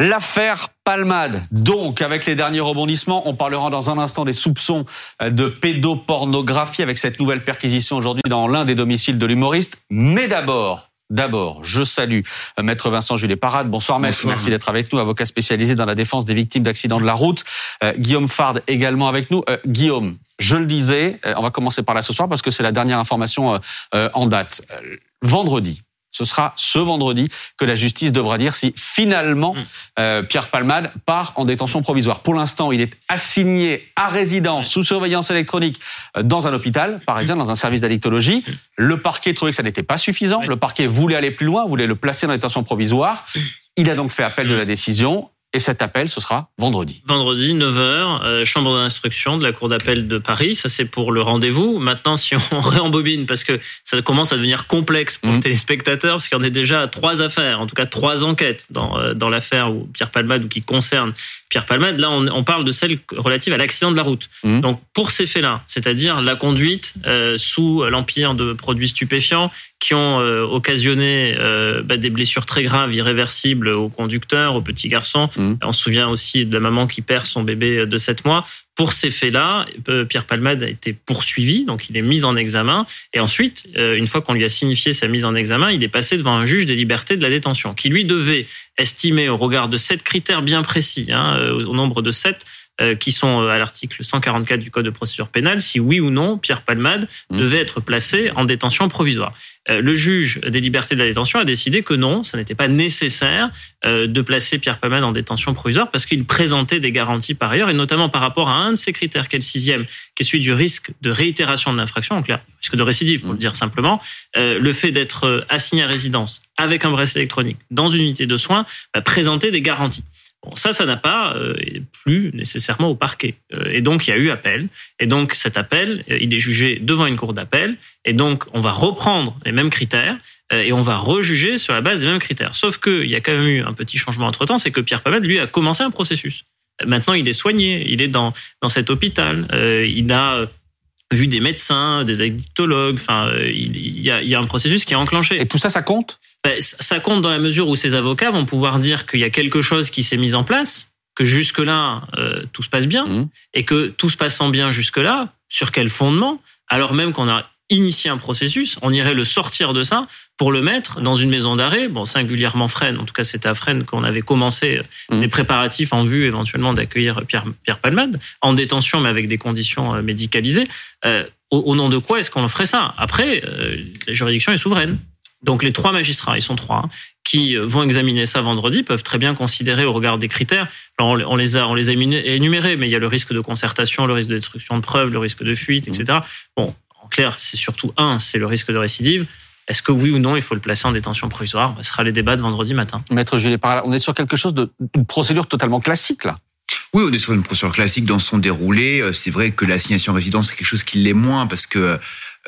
L'affaire Palmade. Donc, avec les derniers rebondissements, on parlera dans un instant des soupçons de pédopornographie avec cette nouvelle perquisition aujourd'hui dans l'un des domiciles de l'humoriste. Mais d'abord, D'abord, je salue euh, Maître Vincent Jules Parade. Bonsoir, Maître. Merci d'être avec nous, avocat spécialisé dans la défense des victimes d'accidents de la route. Euh, Guillaume Fard également avec nous. Euh, Guillaume, je le disais, on va commencer par là ce soir parce que c'est la dernière information en date. vendredi, ce sera ce vendredi que la justice devra dire si finalement mm. euh, Pierre Palmade part en détention provisoire. Pour l'instant, il est assigné à résidence sous surveillance électronique euh, dans un hôpital, par exemple dans un service d'addictologie. Mm. Le parquet trouvait que ça n'était pas suffisant. Le parquet voulait aller plus loin, voulait le placer en détention provisoire. Mm. Il a donc fait appel de la décision. Et cet appel, ce sera vendredi. Vendredi, 9h, euh, chambre d'instruction de la Cour d'appel de Paris. Ça, c'est pour le rendez-vous. Maintenant, si on réembobine, parce que ça commence à devenir complexe pour le mmh. téléspectateur, parce en a déjà trois affaires, en tout cas trois enquêtes dans, euh, dans l'affaire où Pierre Palmade ou qui concerne Pierre Palmade. Là, on, parle de celle relative à l'accident de la route. Mmh. Donc, pour ces faits-là, c'est-à-dire la conduite euh, sous l'empire de produits stupéfiants qui ont euh, occasionné euh, bah, des blessures très graves, irréversibles aux conducteurs, aux petits garçons. Mmh. On se souvient aussi de la maman qui perd son bébé de 7 mois. Pour ces faits-là, euh, Pierre Palmade a été poursuivi, donc il est mis en examen. Et ensuite, euh, une fois qu'on lui a signifié sa mise en examen, il est passé devant un juge des libertés de la détention, qui lui devait estimer au regard de sept critères bien précis, hein, euh, au nombre de sept, qui sont à l'article 144 du Code de procédure pénale, si oui ou non Pierre Palmade mmh. devait être placé en détention provisoire. Euh, le juge des libertés de la détention a décidé que non, ça n'était pas nécessaire euh, de placer Pierre Palmade en détention provisoire parce qu'il présentait des garanties par ailleurs, et notamment par rapport à un de ces critères, qui est le sixième, qui est celui du risque de réitération de l'infraction, donc là, risque de récidive pour le dire simplement, euh, le fait d'être assigné à résidence avec un bracelet électronique dans une unité de soins va présenter des garanties. Bon, ça, ça n'a pas euh, plus nécessairement au parquet. Et donc, il y a eu appel. Et donc, cet appel, il est jugé devant une cour d'appel. Et donc, on va reprendre les mêmes critères et on va rejuger sur la base des mêmes critères. Sauf qu'il y a quand même eu un petit changement entre-temps, c'est que Pierre Palmade, lui, a commencé un processus. Maintenant, il est soigné, il est dans, dans cet hôpital. il a vu des médecins, des addictologues. Enfin, il y, a, il y a un processus qui est enclenché. Et tout ça, ça compte? Ben, ça compte dans la mesure où ces avocats vont pouvoir dire qu'il y a quelque chose qui s'est mis en place, que jusque-là, euh, tout se passe bien, mmh. et que tout se passant bien jusque-là, sur quel fondement, alors même qu'on a initié un processus, on irait le sortir de ça pour le mettre dans une maison d'arrêt, bon singulièrement Fresnes, en tout cas c'était à Fresnes qu'on avait commencé euh, mmh. des préparatifs en vue éventuellement d'accueillir Pierre, Pierre Palmade, en détention mais avec des conditions euh, médicalisées. au, nom de quoi est-ce qu'on ferait ça? Après, la juridiction est souveraine. Donc les trois magistrats, ils sont trois, hein, qui vont examiner ça vendredi, peuvent très bien considérer au regard des critères. Alors on les a, on les a énumérés, mais il y a le risque de concertation, le risque de destruction de preuves, le risque de fuite, etc. Bon, clair, c'est surtout un, c'est le risque de récidive. Est-ce que oui ou non, il faut le placer en détention provisoire? Ce sera les débats de vendredi matin. Maître Jules on est sur quelque chose de une procédure totalement classique là. Oui, on est sur une procédure classique dans son déroulé. Euh, c'est vrai que l'assignation résidence, c'est quelque chose qui l'est moins parce que euh,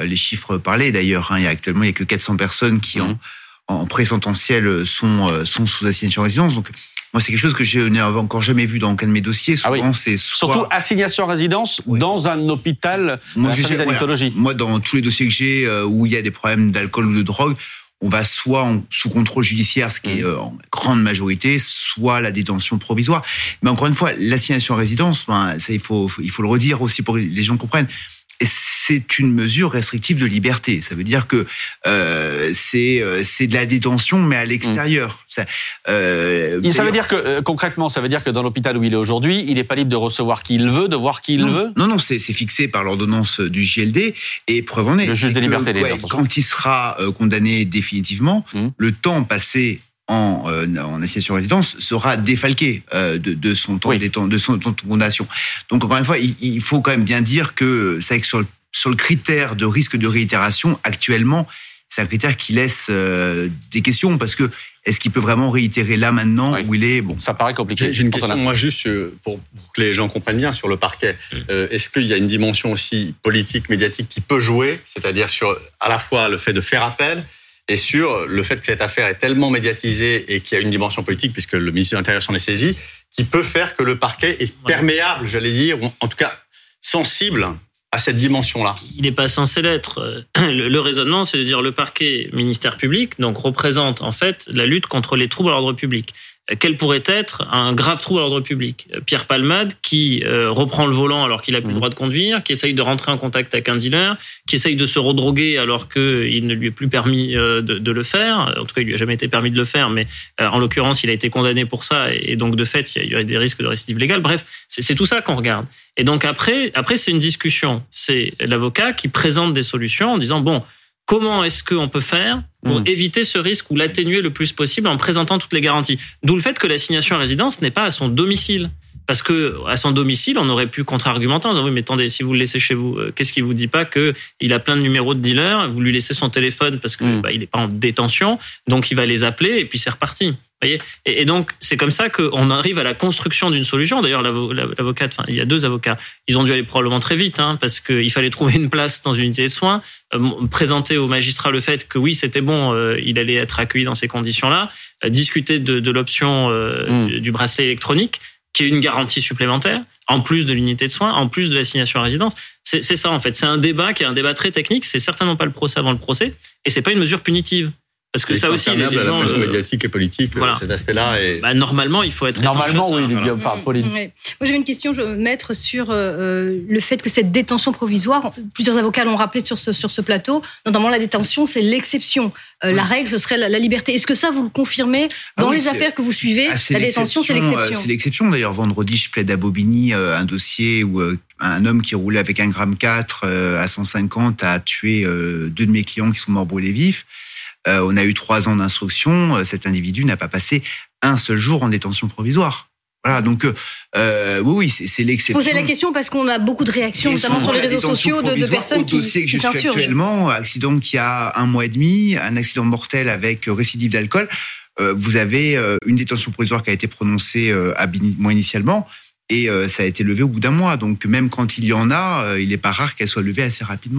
les chiffres parlaient d'ailleurs. Hein, il y a actuellement il y a que 400 personnes qui en, mhm. en présententiel sont euh, sont sous assignation à résidence. Donc moi, c'est quelque chose que je n'ai encore jamais vu dans aucun de mes dossiers. Ah Souvent, c'est surtout assignation à résidence dans un hôpital, moi, dans Moi, dans tous les dossiers que j'ai euh, où il y a des problèmes d'alcool ou de drogue, on va soit en, sous contrôle judiciaire, ce qui est mhm. en grande majorité, soit la détention provisoire. Mais encore une fois, l'assignation à résidence, ben, ça il faut il faut le redire aussi pour que les gens comprennent c'est une mesure restrictive de liberté. Ça veut dire que euh, c'est euh, c'est de la détention, mais à l'extérieur. Mmh. Ça, euh, ça veut dire que euh, concrètement, ça veut dire que dans l'hôpital où il est aujourd'hui, il n'est pas libre de recevoir qui il veut, de voir qui il veut? Non, non, c'est fixé par l'ordonnance du JLD et preuve en est. Le juge des libertés. quand il sera condamné définitivement, mmh. le temps passé en, euh, en assignation résidence sera défalqué euh, de, de, son temps, de son de condamnation. Donc encore une fois, il, il, faut quand même bien dire que sur le sur le critère de risque de réitération, actuellement, c'est un critère qui laisse euh, des questions parce que est-ce qu'il peut vraiment réitérer là maintenant où il est? Bon Ça paraît compliqué. J'ai une question, moi, juste euh, pour, que les gens comprennent bien sur le parquet. Mm. Euh, est-ce qu'il y a une dimension aussi politique, médiatique qui peut jouer, c'est-à-dire sur à la fois le fait de faire appel et sur le fait que cette affaire est tellement médiatisée et qu'il y a une dimension politique, puisque le ministre de l'Intérieur s'en est saisi, qui peut faire que le parquet est perméable, j'allais dire, ou en tout cas sensible à cette dimension-là Il n'est pas censé l'être. Le, raisonnement, c'est de dire le parquet ministère public donc représente en fait la lutte contre les troubles à l'ordre public. Quel pourrait être un grave trouble à l'ordre public. Pierre Palmade, qui reprend le volant alors qu'il a plus le mmh. droit de conduire, qui essaye de rentrer en contact avec un dealer, qui essaye de se redroguer alors qu'il ne lui est plus permis de, de, le faire. En tout cas, il lui a jamais été permis de le faire, mais en l'occurrence, il a été condamné pour ça et donc de fait, il y aurait des risques de récidive légale. Bref, c'est tout ça qu'on regarde. Et donc après, après c'est une discussion. C'est l'avocat qui présente des solutions en disant bon, comment est-ce qu'on peut faire pour mmh. éviter ce risque ou l'atténuer le plus possible en présentant toutes les garanties. D'où le fait que l'assignation à résidence n'est pas à son domicile. Parce que à son domicile, on aurait pu contre-argumenter en disant oui, mais attendez, si vous le laissez chez vous, euh, qu'est-ce qui vous dit pas que il a plein de numéros de dealers, vous lui laissez son téléphone parce que mmh. bah, il n'est pas en détention, donc il va les appeler et puis c'est reparti et, donc, c'est comme ça qu'on arrive à la construction d'une solution. D'ailleurs, l'avocate, enfin, il y a deux avocats. Ils ont dû aller probablement très vite, hein, parce qu'il fallait trouver une place dans une unité de soins, euh, présenter au magistrat le fait que oui, c'était bon, euh, il allait être accueilli dans ces conditions-là, euh, discuter de, l'option hmm. du bracelet électronique, qui est une garantie supplémentaire, en plus de l'unité de soins, en plus de l'assignation à résidence. C'est ça, en fait. C'est un débat qui est un débat très technique. C'est certainement pas le procès avant le procès, et c'est pas une mesure punitive. Parce que ça aussi, les, les gens. La euh, médiatique et politique, voilà. cet aspect-là. Et... Bah, normalement, il faut être. Normalement, oui, voilà. enfin, Pauline. Moi, j'avais une question, je veux mettre sur euh, le fait que cette détention provisoire, plusieurs avocats l'ont rappelé sur ce, sur ce plateau, notamment la détention, c'est l'exception. Euh, la règle, ce serait la, liberté. Est-ce que ça, vous le confirmez ah dans les affaires que vous suivez ah, La détention, c'est l'exception. C'est l'exception. D'ailleurs, vendredi, je plaide à Bobigny un dossier où un homme qui roulait avec un gramme 4 à 150 a tué deux de mes clients qui sont morts brûlés vifs. Euh, on a eu trois ans d'instruction. Euh, cet individu n'a pas passé un seul jour en détention provisoire. Voilà, donc euh, oui, oui, c'est l'exception. Posez la question parce qu'on a beaucoup de réactions, notamment sur les réseaux sociaux, de, de personnes qui, dossier que suis actuellement, accident qui a un mois et demi, un accident mortel avec récidive d'alcool. vous avez une détention provisoire qui a été prononcée euh, moi initialement et ça a été levé au bout d'un mois. Donc même quand il y en a, il n'est pas rare qu'elle soit levée assez rapidement.